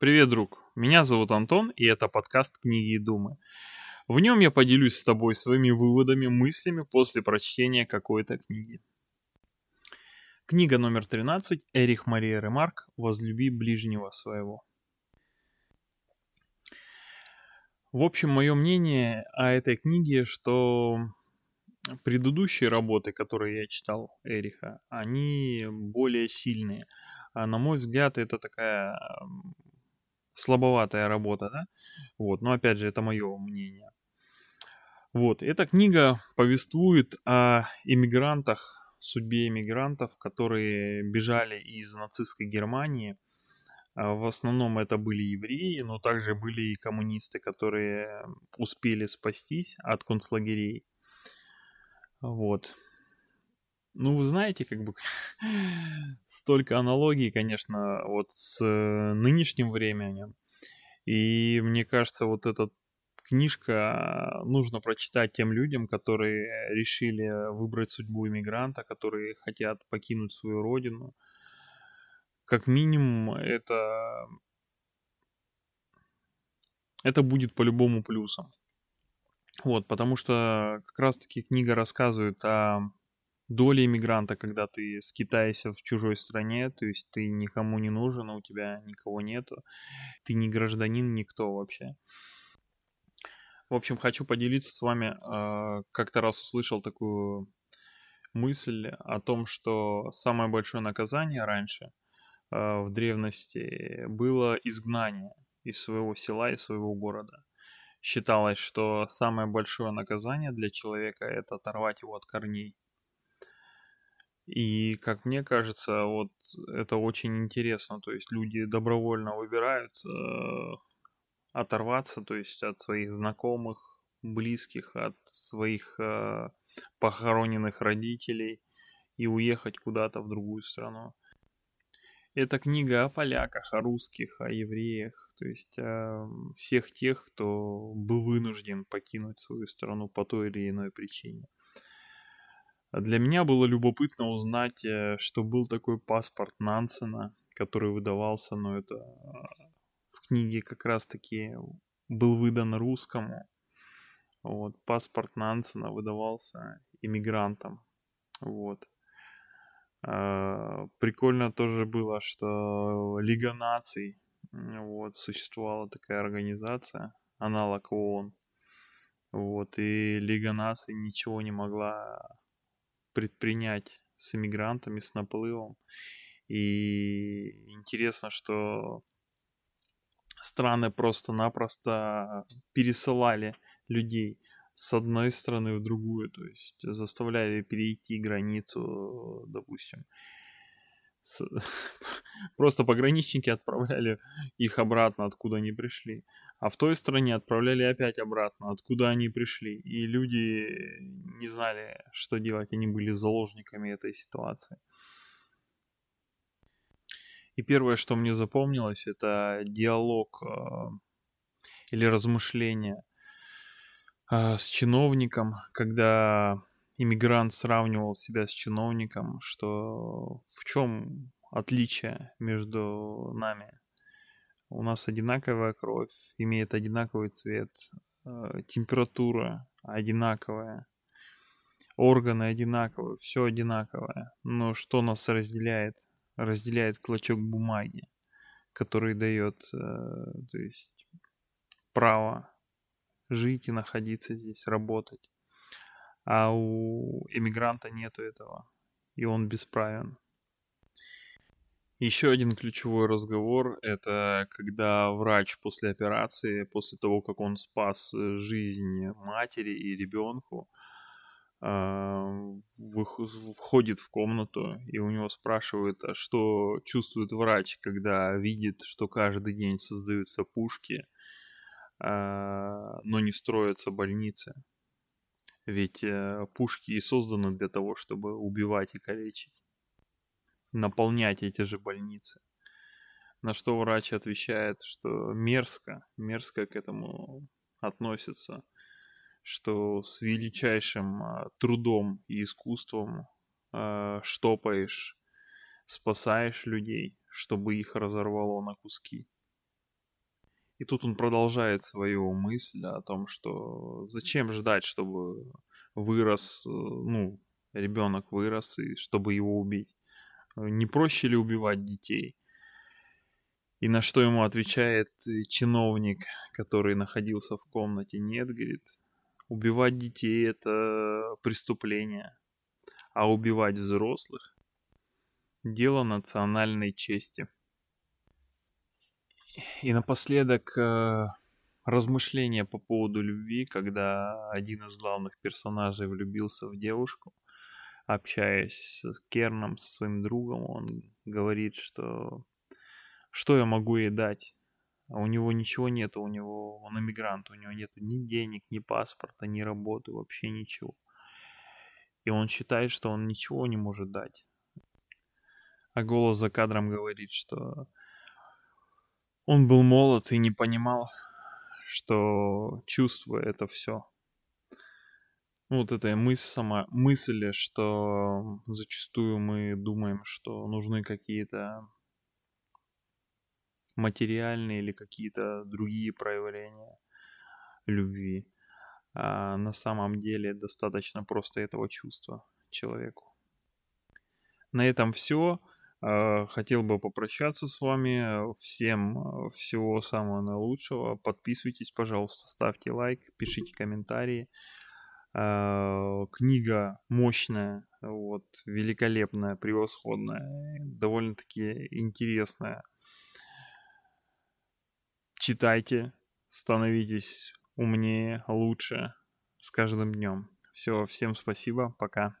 Привет, друг. Меня зовут Антон, и это подкаст «Книги и думы». В нем я поделюсь с тобой своими выводами, мыслями после прочтения какой-то книги. Книга номер 13. Эрих Мария Ремарк «Возлюби ближнего своего». В общем, мое мнение о этой книге, что предыдущие работы, которые я читал Эриха, они более сильные. А на мой взгляд, это такая слабоватая работа, да? Вот, но опять же, это мое мнение. Вот, эта книга повествует о иммигрантах, судьбе иммигрантов, которые бежали из нацистской Германии. А в основном это были евреи, но также были и коммунисты, которые успели спастись от концлагерей. Вот. Ну, вы знаете, как бы столько аналогий, конечно, вот с э, нынешним временем. И мне кажется, вот эта книжка нужно прочитать тем людям, которые решили выбрать судьбу иммигранта, которые хотят покинуть свою родину. Как минимум, это это будет по-любому плюсом. Вот, потому что как раз-таки книга рассказывает о доля иммигранта, когда ты скитаешься в чужой стране, то есть ты никому не нужен, а у тебя никого нету, ты не гражданин, никто вообще. В общем, хочу поделиться с вами, э, как-то раз услышал такую мысль о том, что самое большое наказание раньше э, в древности было изгнание из своего села, из своего города. Считалось, что самое большое наказание для человека это оторвать его от корней. И, как мне кажется, вот это очень интересно. То есть люди добровольно выбирают э, оторваться, то есть от своих знакомых, близких, от своих э, похороненных родителей и уехать куда-то в другую страну. Это книга о поляках, о русских, о евреях, то есть о всех тех, кто был вынужден покинуть свою страну по той или иной причине. Для меня было любопытно узнать, э, что был такой паспорт Нансена, который выдавался, но это э, в книге как раз-таки был выдан русскому. Вот, паспорт Нансена выдавался иммигрантам. Вот. А, прикольно тоже было, что Лига наций, вот, существовала такая организация, аналог ООН. Вот, и Лига наций ничего не могла предпринять с иммигрантами, с наплывом. И интересно, что страны просто-напросто пересылали людей с одной страны в другую, то есть заставляли перейти границу, допустим. С... Просто пограничники отправляли их обратно, откуда они пришли а в той стране отправляли опять обратно, откуда они пришли. И люди не знали, что делать, они были заложниками этой ситуации. И первое, что мне запомнилось, это диалог э, или размышление э, с чиновником, когда иммигрант сравнивал себя с чиновником, что в чем отличие между нами у нас одинаковая кровь, имеет одинаковый цвет, э, температура одинаковая, органы одинаковые, все одинаковое. Но что нас разделяет? Разделяет клочок бумаги, который дает э, то есть, право жить и находиться здесь, работать. А у иммигранта нету этого, и он бесправен. Еще один ключевой разговор – это когда врач после операции, после того, как он спас э, жизнь матери и ребенку, а, входит в комнату и у него спрашивают, а что чувствует врач, когда видит, что каждый день создаются пушки, а, но не строятся больницы. Ведь э, пушки и созданы для того, чтобы убивать и калечить наполнять эти же больницы. На что врач отвечает, что мерзко, мерзко к этому относится, что с величайшим а, трудом и искусством э, штопаешь, спасаешь людей, чтобы их разорвало на куски. И тут он продолжает свою мысль о том, что зачем ждать, чтобы вырос, э, ну, ребенок вырос, и чтобы его убить. Не проще ли убивать детей? И на что ему отвечает чиновник, который находился в комнате, нет, говорит, убивать детей это преступление, а убивать взрослых – дело национальной чести. И напоследок э, размышления по поводу любви, когда один из главных персонажей влюбился в девушку, общаясь с Керном, со своим другом, он говорит, что что я могу ей дать? У него ничего нет, у него, он иммигрант, у него нет ни денег, ни паспорта, ни работы, вообще ничего. И он считает, что он ничего не может дать. А голос за кадром говорит, что он был молод и не понимал, что чувство это все. Вот эта мысль сама, мысль, что зачастую мы думаем, что нужны какие-то материальные или какие-то другие проявления любви. А на самом деле достаточно просто этого чувства человеку. На этом все. А, хотел бы попрощаться с вами. Всем а, всего самого наилучшего. Подписывайтесь, пожалуйста, ставьте лайк, пишите комментарии. А, книга мощная, вот, великолепная, превосходная, довольно-таки интересная. Читайте, становитесь умнее, лучше с каждым днем. Все, всем спасибо, пока.